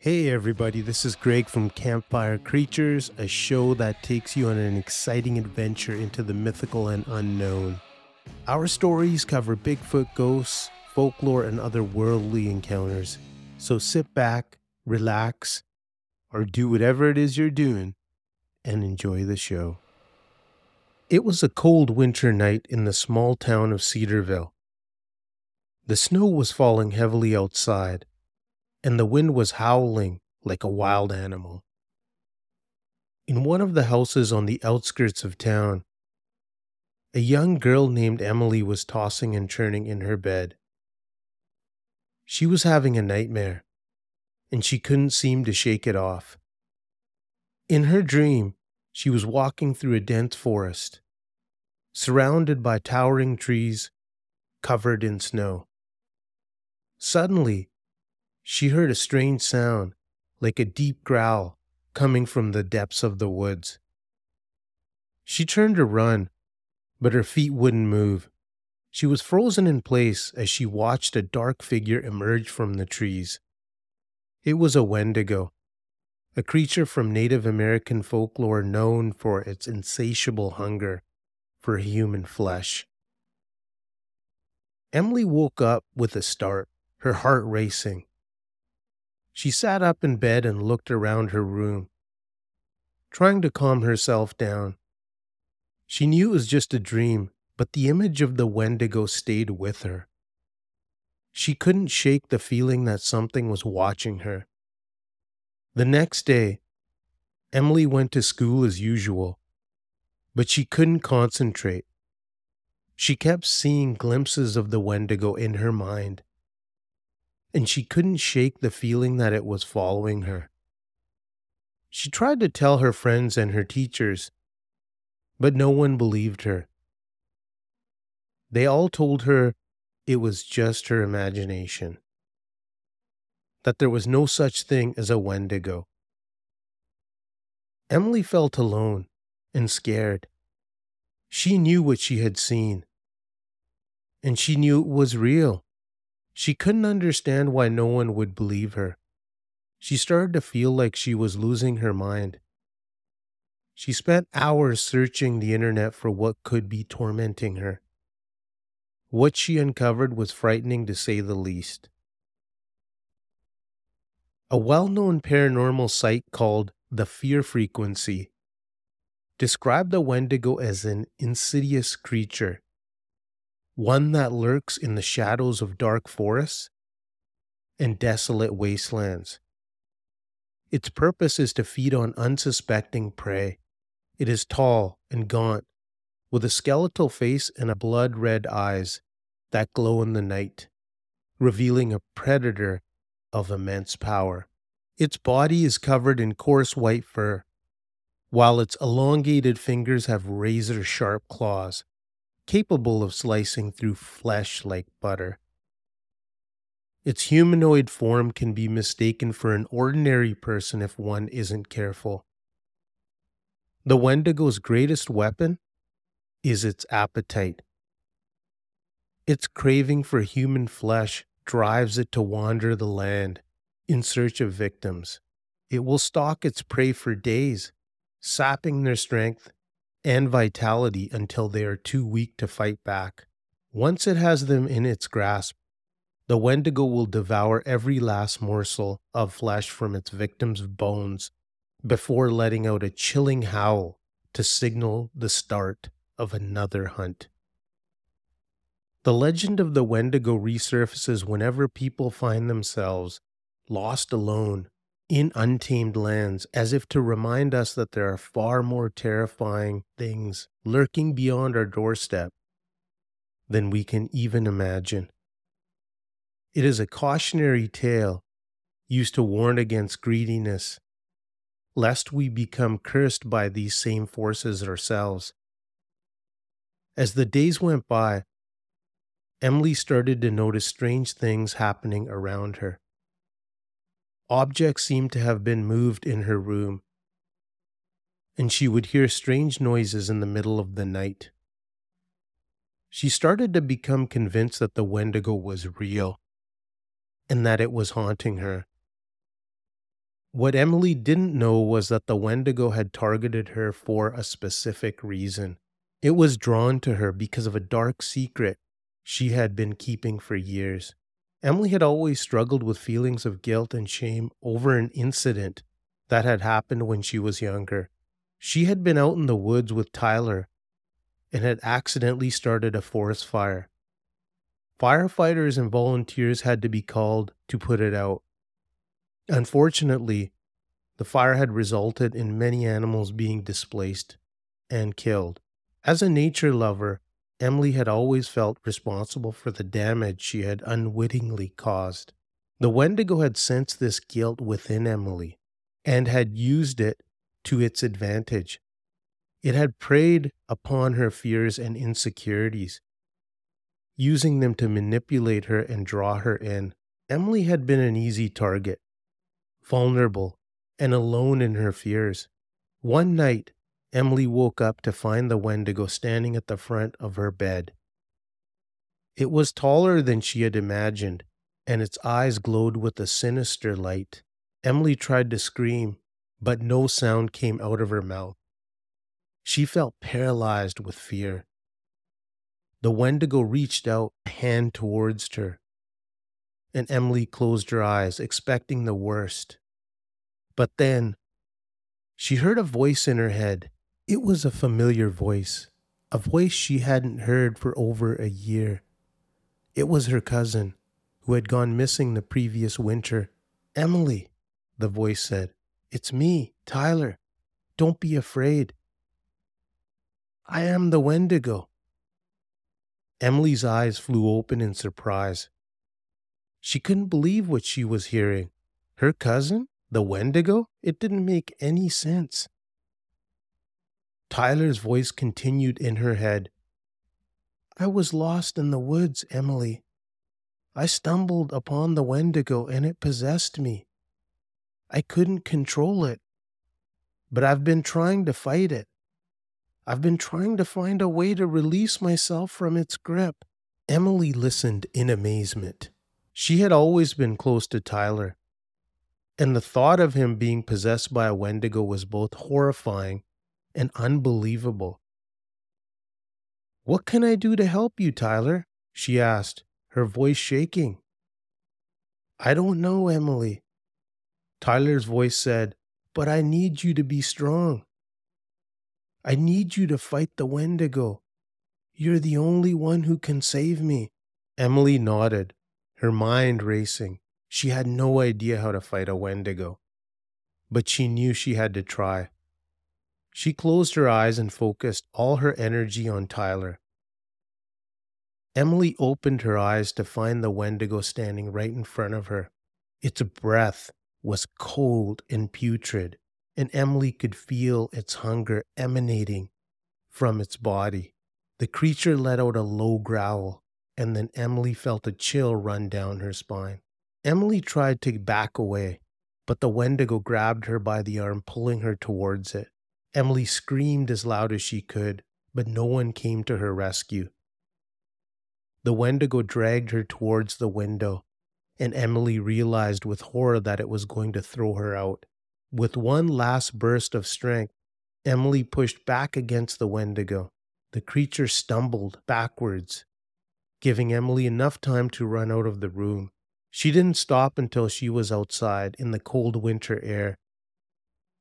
Hey everybody, this is Greg from Campfire Creatures, a show that takes you on an exciting adventure into the mythical and unknown. Our stories cover Bigfoot ghosts, folklore, and other worldly encounters. So sit back, relax, or do whatever it is you're doing and enjoy the show. It was a cold winter night in the small town of Cedarville. The snow was falling heavily outside and the wind was howling like a wild animal. In one of the houses on the outskirts of town, a young girl named Emily was tossing and turning in her bed. She was having a nightmare, and she couldn't seem to shake it off. In her dream, she was walking through a dense forest, surrounded by towering trees covered in snow. Suddenly, she heard a strange sound, like a deep growl, coming from the depths of the woods. She turned to run, but her feet wouldn't move. She was frozen in place as she watched a dark figure emerge from the trees. It was a Wendigo, a creature from Native American folklore known for its insatiable hunger for human flesh. Emily woke up with a start, her heart racing. She sat up in bed and looked around her room, trying to calm herself down. She knew it was just a dream, but the image of the Wendigo stayed with her. She couldn't shake the feeling that something was watching her. The next day, Emily went to school as usual, but she couldn't concentrate. She kept seeing glimpses of the Wendigo in her mind and she couldn't shake the feeling that it was following her. She tried to tell her friends and her teachers, but no one believed her. They all told her it was just her imagination, that there was no such thing as a Wendigo. Emily felt alone and scared. She knew what she had seen, and she knew it was real. She couldn't understand why no one would believe her. She started to feel like she was losing her mind. She spent hours searching the internet for what could be tormenting her. What she uncovered was frightening to say the least. A well known paranormal site called The Fear Frequency described the Wendigo as an insidious creature one that lurks in the shadows of dark forests and desolate wastelands. Its purpose is to feed on unsuspecting prey. It is tall and gaunt, with a skeletal face and a blood red eyes that glow in the night, revealing a predator of immense power. Its body is covered in coarse white fur, while its elongated fingers have razor sharp claws capable of slicing through flesh like butter. Its humanoid form can be mistaken for an ordinary person if one isn't careful. The Wendigo's greatest weapon is its appetite. Its craving for human flesh drives it to wander the land in search of victims. It will stalk its prey for days, sapping their strength and vitality until they are too weak to fight back. Once it has them in its grasp, the Wendigo will devour every last morsel of flesh from its victim's bones before letting out a chilling howl to signal the start of another hunt. The legend of the Wendigo resurfaces whenever people find themselves lost alone in untamed lands, as if to remind us that there are far more terrifying things lurking beyond our doorstep than we can even imagine. It is a cautionary tale used to warn against greediness, lest we become cursed by these same forces ourselves. As the days went by, Emily started to notice strange things happening around her. Objects seemed to have been moved in her room, and she would hear strange noises in the middle of the night. She started to become convinced that the Wendigo was real and that it was haunting her. What Emily didn't know was that the Wendigo had targeted her for a specific reason. It was drawn to her because of a dark secret she had been keeping for years. Emily had always struggled with feelings of guilt and shame over an incident that had happened when she was younger. She had been out in the woods with Tyler and had accidentally started a forest fire. Firefighters and volunteers had to be called to put it out. Unfortunately, the fire had resulted in many animals being displaced and killed. As a nature lover, Emily had always felt responsible for the damage she had unwittingly caused. The Wendigo had sensed this guilt within Emily and had used it to its advantage. It had preyed upon her fears and insecurities, using them to manipulate her and draw her in. Emily had been an easy target, vulnerable, and alone in her fears. One night, Emily woke up to find the Wendigo standing at the front of her bed. It was taller than she had imagined, and its eyes glowed with a sinister light. Emily tried to scream, but no sound came out of her mouth. She felt paralyzed with fear. The Wendigo reached out a hand towards her, and Emily closed her eyes, expecting the worst. But then she heard a voice in her head. It was a familiar voice, a voice she hadn't heard for over a year. It was her cousin, who had gone missing the previous winter. Emily, the voice said, it's me, Tyler. Don't be afraid. I am the Wendigo. Emily's eyes flew open in surprise. She couldn't believe what she was hearing. Her cousin, the Wendigo? It didn't make any sense. Tyler's voice continued in her head. I was lost in the woods, Emily. I stumbled upon the Wendigo and it possessed me. I couldn't control it. But I've been trying to fight it. I've been trying to find a way to release myself from its grip. Emily listened in amazement. She had always been close to Tyler, and the thought of him being possessed by a Wendigo was both horrifying and unbelievable. What can I do to help you, Tyler? she asked, her voice shaking. I don't know, Emily. Tyler's voice said, But I need you to be strong. I need you to fight the Wendigo. You're the only one who can save me. Emily nodded, her mind racing. She had no idea how to fight a Wendigo, but she knew she had to try. She closed her eyes and focused all her energy on Tyler. Emily opened her eyes to find the Wendigo standing right in front of her. Its breath was cold and putrid, and Emily could feel its hunger emanating from its body. The creature let out a low growl, and then Emily felt a chill run down her spine. Emily tried to back away, but the Wendigo grabbed her by the arm, pulling her towards it. Emily screamed as loud as she could, but no one came to her rescue. The Wendigo dragged her towards the window, and Emily realized with horror that it was going to throw her out. With one last burst of strength, Emily pushed back against the Wendigo. The creature stumbled backwards, giving Emily enough time to run out of the room. She didn't stop until she was outside in the cold winter air.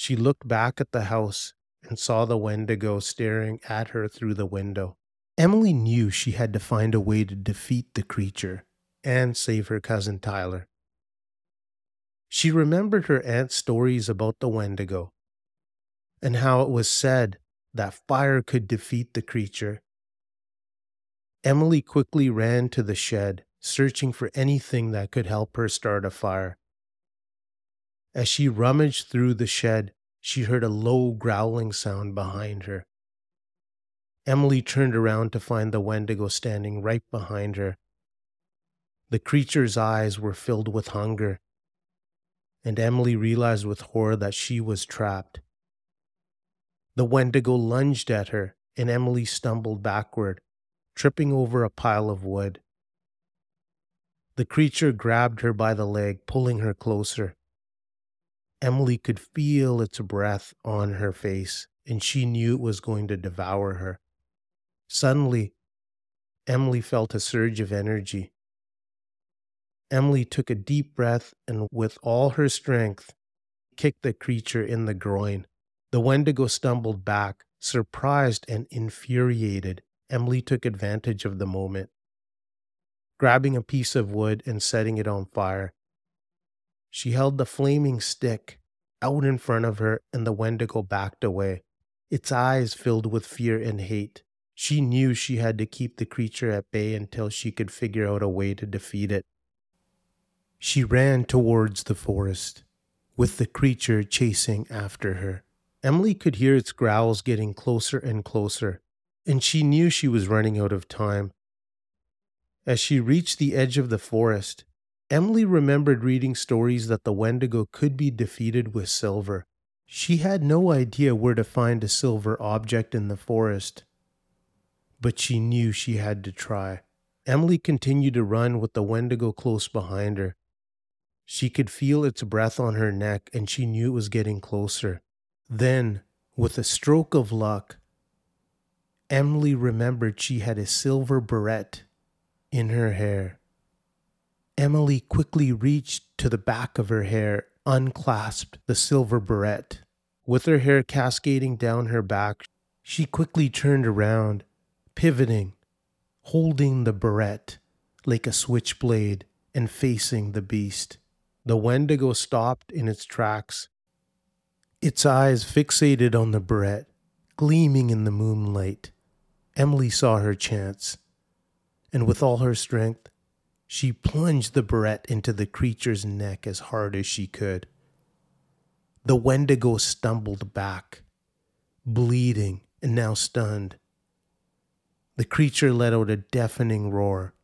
She looked back at the house and saw the Wendigo staring at her through the window. Emily knew she had to find a way to defeat the creature and save her cousin Tyler. She remembered her aunt's stories about the Wendigo and how it was said that fire could defeat the creature. Emily quickly ran to the shed, searching for anything that could help her start a fire. As she rummaged through the shed, she heard a low growling sound behind her. Emily turned around to find the Wendigo standing right behind her. The creature's eyes were filled with hunger, and Emily realized with horror that she was trapped. The Wendigo lunged at her, and Emily stumbled backward, tripping over a pile of wood. The creature grabbed her by the leg, pulling her closer. Emily could feel its breath on her face, and she knew it was going to devour her. Suddenly, Emily felt a surge of energy. Emily took a deep breath and, with all her strength, kicked the creature in the groin. The Wendigo stumbled back, surprised and infuriated. Emily took advantage of the moment. Grabbing a piece of wood and setting it on fire, she held the flaming stick out in front of her, and the Wendigo backed away, its eyes filled with fear and hate. She knew she had to keep the creature at bay until she could figure out a way to defeat it. She ran towards the forest, with the creature chasing after her. Emily could hear its growls getting closer and closer, and she knew she was running out of time. As she reached the edge of the forest, Emily remembered reading stories that the Wendigo could be defeated with silver. She had no idea where to find a silver object in the forest, but she knew she had to try. Emily continued to run with the Wendigo close behind her. She could feel its breath on her neck and she knew it was getting closer. Then, with a stroke of luck, Emily remembered she had a silver barrette in her hair. Emily quickly reached to the back of her hair, unclasped the silver barrette. With her hair cascading down her back, she quickly turned around pivoting, holding the barrette like a switchblade and facing the beast. The Wendigo stopped in its tracks, its eyes fixated on the barrette, gleaming in the moonlight. Emily saw her chance, and with all her strength, she plunged the barrette into the creature's neck as hard as she could. The Wendigo stumbled back, bleeding and now stunned. The creature let out a deafening roar,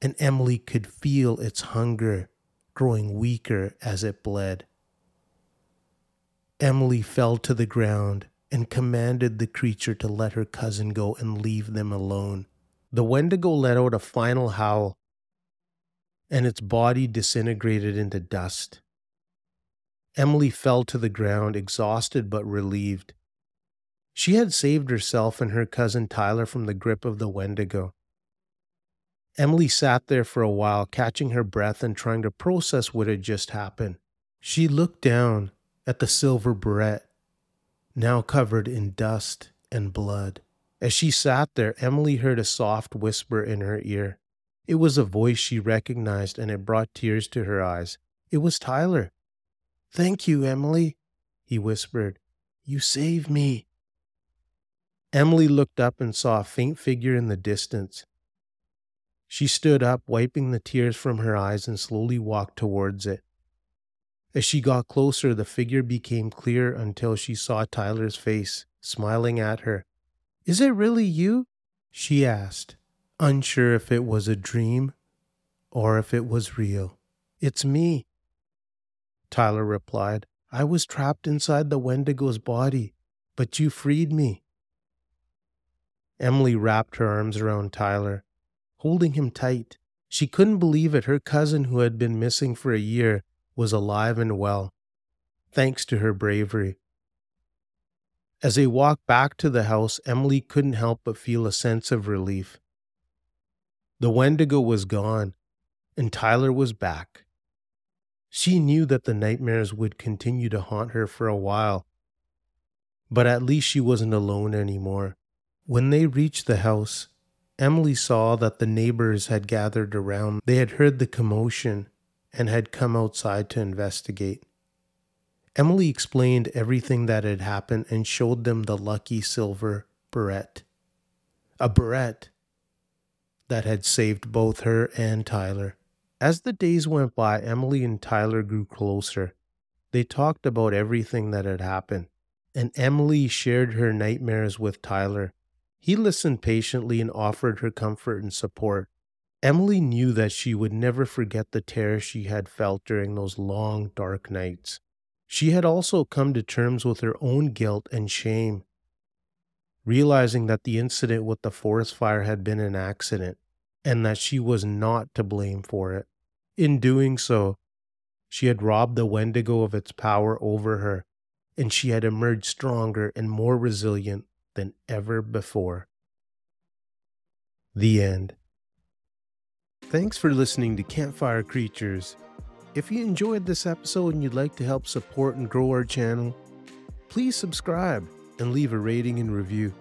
and Emily could feel its hunger growing weaker as it bled. Emily fell to the ground and commanded the creature to let her cousin go and leave them alone. The Wendigo let out a final howl, and its body disintegrated into dust. Emily fell to the ground, exhausted but relieved. She had saved herself and her cousin Tyler from the grip of the Wendigo. Emily sat there for a while, catching her breath and trying to process what had just happened. She looked down at the silver barrette, now covered in dust and blood. As she sat there, Emily heard a soft whisper in her ear. It was a voice she recognized, and it brought tears to her eyes. It was Tyler. Thank you, Emily, he whispered. You saved me. Emily looked up and saw a faint figure in the distance. She stood up, wiping the tears from her eyes, and slowly walked towards it. As she got closer, the figure became clear until she saw Tyler's face, smiling at her. Is it really you? she asked, unsure if it was a dream or if it was real. It's me, Tyler replied. I was trapped inside the Wendigo's body, but you freed me. Emily wrapped her arms around Tyler, holding him tight. She couldn't believe it. Her cousin, who had been missing for a year, was alive and well, thanks to her bravery. As they walked back to the house, Emily couldn't help but feel a sense of relief. The Wendigo was gone, and Tyler was back. She knew that the nightmares would continue to haunt her for a while, but at least she wasn't alone anymore. When they reached the house, Emily saw that the neighbors had gathered around. They had heard the commotion and had come outside to investigate. Emily explained everything that had happened and showed them the lucky silver barrette. A barrette that had saved both her and Tyler. As the days went by, Emily and Tyler grew closer. They talked about everything that had happened, and Emily shared her nightmares with Tyler. He listened patiently and offered her comfort and support. Emily knew that she would never forget the terror she had felt during those long, dark nights. She had also come to terms with her own guilt and shame, realizing that the incident with the forest fire had been an accident and that she was not to blame for it. In doing so, She had robbed the Wendigo of its power over her, and she had emerged stronger and more resilient than ever before. The end. Thanks for listening to Campfire Creatures. If you enjoyed this episode and you'd like to help support and grow our channel, please subscribe and leave a rating and review.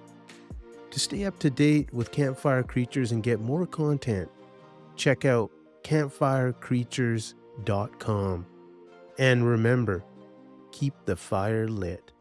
To stay up to date with Campfire Creatures and get more content, check out campfirecreatures.com. And remember, keep the fire lit.